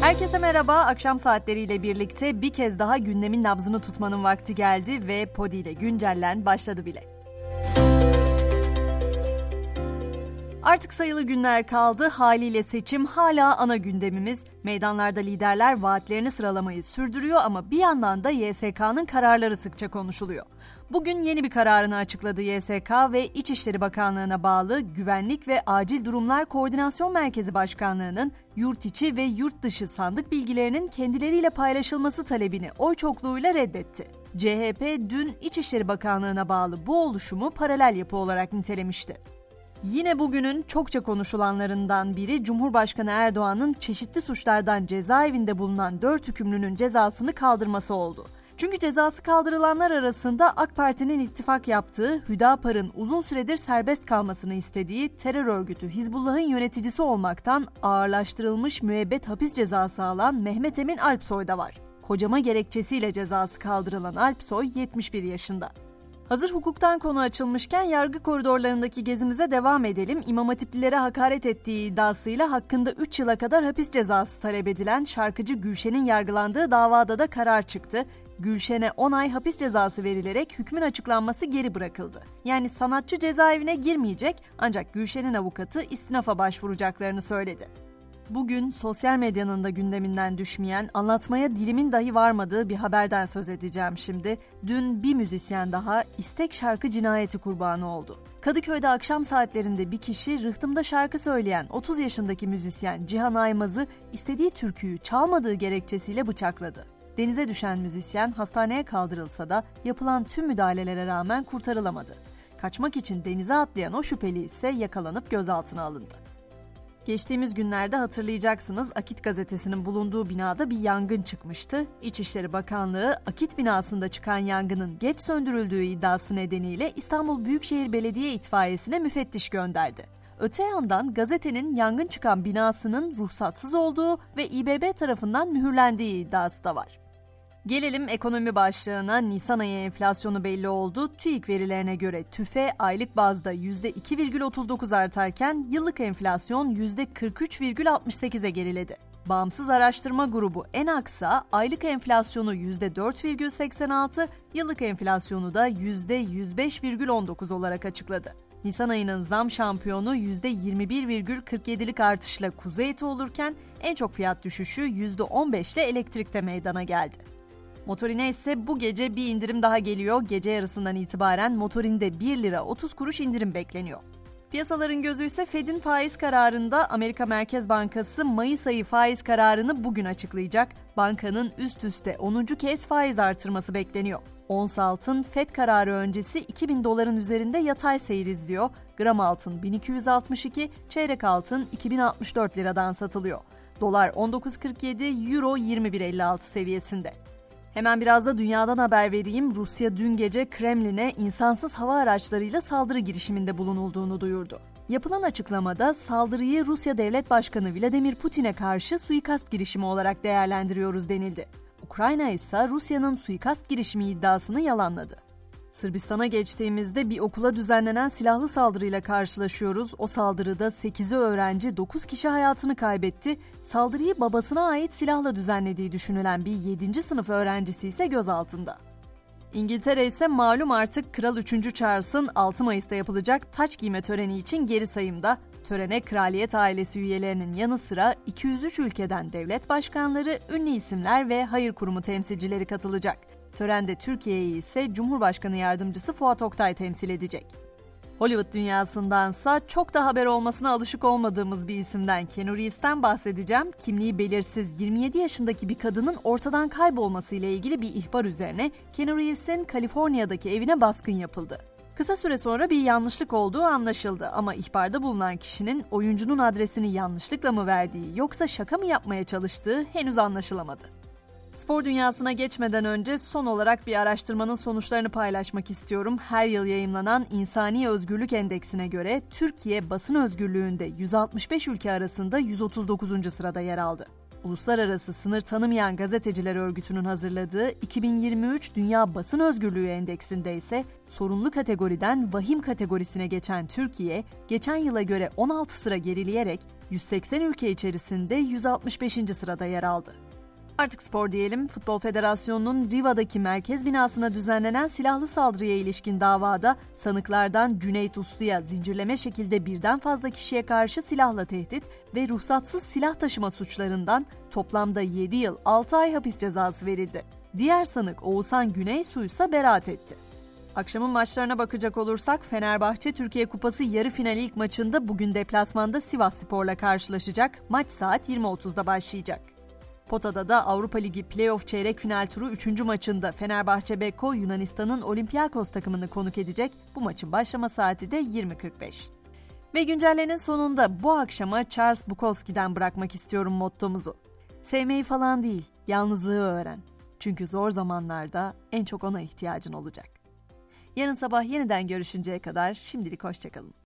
Herkese merhaba. Akşam saatleriyle birlikte bir kez daha gündemin nabzını tutmanın vakti geldi ve Podi ile güncellen başladı bile. Artık sayılı günler kaldı. Haliyle seçim hala ana gündemimiz. Meydanlarda liderler vaatlerini sıralamayı sürdürüyor ama bir yandan da YSK'nın kararları sıkça konuşuluyor. Bugün yeni bir kararını açıkladı YSK ve İçişleri Bakanlığı'na bağlı Güvenlik ve Acil Durumlar Koordinasyon Merkezi Başkanlığı'nın yurt içi ve yurt dışı sandık bilgilerinin kendileriyle paylaşılması talebini oy çokluğuyla reddetti. CHP dün İçişleri Bakanlığı'na bağlı bu oluşumu paralel yapı olarak nitelemişti. Yine bugünün çokça konuşulanlarından biri Cumhurbaşkanı Erdoğan'ın çeşitli suçlardan cezaevinde bulunan dört hükümlünün cezasını kaldırması oldu. Çünkü cezası kaldırılanlar arasında AK Parti'nin ittifak yaptığı Hüdapar'ın uzun süredir serbest kalmasını istediği terör örgütü Hizbullah'ın yöneticisi olmaktan ağırlaştırılmış müebbet hapis cezası alan Mehmet Emin Alpsoy da var. Kocama gerekçesiyle cezası kaldırılan Alpsoy 71 yaşında. Hazır hukuktan konu açılmışken yargı koridorlarındaki gezimize devam edelim. İmam Hatiplilere hakaret ettiği iddiasıyla hakkında 3 yıla kadar hapis cezası talep edilen şarkıcı Gülşen'in yargılandığı davada da karar çıktı. Gülşen'e 10 ay hapis cezası verilerek hükmün açıklanması geri bırakıldı. Yani sanatçı cezaevine girmeyecek ancak Gülşen'in avukatı istinafa başvuracaklarını söyledi. Bugün sosyal medyanın da gündeminden düşmeyen, anlatmaya dilimin dahi varmadığı bir haberden söz edeceğim şimdi. Dün bir müzisyen daha istek şarkı cinayeti kurbanı oldu. Kadıköy'de akşam saatlerinde bir kişi rıhtımda şarkı söyleyen 30 yaşındaki müzisyen Cihan Aymaz'ı istediği türküyü çalmadığı gerekçesiyle bıçakladı. Denize düşen müzisyen hastaneye kaldırılsa da yapılan tüm müdahalelere rağmen kurtarılamadı. Kaçmak için denize atlayan o şüpheli ise yakalanıp gözaltına alındı. Geçtiğimiz günlerde hatırlayacaksınız Akit gazetesinin bulunduğu binada bir yangın çıkmıştı. İçişleri Bakanlığı Akit binasında çıkan yangının geç söndürüldüğü iddiası nedeniyle İstanbul Büyükşehir Belediye itfaiyesine müfettiş gönderdi. Öte yandan gazetenin yangın çıkan binasının ruhsatsız olduğu ve İBB tarafından mühürlendiği iddiası da var. Gelelim ekonomi başlığına. Nisan ayı enflasyonu belli oldu. TÜİK verilerine göre TÜFE aylık bazda %2,39 artarken yıllık enflasyon %43,68'e geriledi. Bağımsız araştırma grubu Enaksa aylık enflasyonu %4,86, yıllık enflasyonu da %105,19 olarak açıkladı. Nisan ayının zam şampiyonu %21,47'lik artışla kuzey eti olurken en çok fiyat düşüşü %15 ile elektrikte meydana geldi. Motorine ise bu gece bir indirim daha geliyor. Gece yarısından itibaren motorinde 1 lira 30 kuruş indirim bekleniyor. Piyasaların gözü ise Fed'in faiz kararında Amerika Merkez Bankası Mayıs ayı faiz kararını bugün açıklayacak. Bankanın üst üste 10. kez faiz artırması bekleniyor. Ons altın Fed kararı öncesi 2000 doların üzerinde yatay seyir izliyor. Gram altın 1262, çeyrek altın 2064 liradan satılıyor. Dolar 19.47, Euro 21.56 seviyesinde. Hemen biraz da dünyadan haber vereyim. Rusya dün gece Kremlin'e insansız hava araçlarıyla saldırı girişiminde bulunulduğunu duyurdu. Yapılan açıklamada saldırıyı Rusya Devlet Başkanı Vladimir Putin'e karşı suikast girişimi olarak değerlendiriyoruz denildi. Ukrayna ise Rusya'nın suikast girişimi iddiasını yalanladı. Sırbistan'a geçtiğimizde bir okula düzenlenen silahlı saldırıyla karşılaşıyoruz. O saldırıda 8'i öğrenci 9 kişi hayatını kaybetti. Saldırıyı babasına ait silahla düzenlediği düşünülen bir 7. sınıf öğrencisi ise gözaltında. İngiltere ise malum artık Kral 3. Charles'ın 6 Mayıs'ta yapılacak taç giyme töreni için geri sayımda. Törene kraliyet ailesi üyelerinin yanı sıra 203 ülkeden devlet başkanları, ünlü isimler ve hayır kurumu temsilcileri katılacak. Törende Türkiye'yi ise Cumhurbaşkanı Yardımcısı Fuat Oktay temsil edecek. Hollywood dünyasındansa çok da haber olmasına alışık olmadığımız bir isimden Keanu Reeves'ten bahsedeceğim. Kimliği belirsiz 27 yaşındaki bir kadının ortadan kaybolması ile ilgili bir ihbar üzerine Keanu Reeves'in Kaliforniya'daki evine baskın yapıldı. Kısa süre sonra bir yanlışlık olduğu anlaşıldı ama ihbarda bulunan kişinin oyuncunun adresini yanlışlıkla mı verdiği yoksa şaka mı yapmaya çalıştığı henüz anlaşılamadı. Spor dünyasına geçmeden önce son olarak bir araştırmanın sonuçlarını paylaşmak istiyorum. Her yıl yayımlanan İnsani Özgürlük Endeksine göre Türkiye basın özgürlüğünde 165 ülke arasında 139. sırada yer aldı. Uluslararası Sınır Tanımayan Gazeteciler Örgütü'nün hazırladığı 2023 Dünya Basın Özgürlüğü Endeksinde ise sorunlu kategoriden vahim kategorisine geçen Türkiye, geçen yıla göre 16 sıra gerileyerek 180 ülke içerisinde 165. sırada yer aldı. Artık spor diyelim. Futbol Federasyonu'nun Riva'daki merkez binasına düzenlenen silahlı saldırıya ilişkin davada sanıklardan Cüneyt Uslu'ya zincirleme şekilde birden fazla kişiye karşı silahla tehdit ve ruhsatsız silah taşıma suçlarından toplamda 7 yıl 6 ay hapis cezası verildi. Diğer sanık Oğuzhan Güneysu ise beraat etti. Akşamın maçlarına bakacak olursak Fenerbahçe Türkiye Kupası yarı finali ilk maçında bugün deplasmanda Sivas Spor'la karşılaşacak. Maç saat 20.30'da başlayacak. Potada da Avrupa Ligi playoff çeyrek final turu 3. maçında Fenerbahçe Beko Yunanistan'ın Olympiakos takımını konuk edecek. Bu maçın başlama saati de 20.45. Ve güncellenin sonunda bu akşama Charles Bukowski'den bırakmak istiyorum mottomuzu. Sevmeyi falan değil, yalnızlığı öğren. Çünkü zor zamanlarda en çok ona ihtiyacın olacak. Yarın sabah yeniden görüşünceye kadar şimdilik hoşçakalın.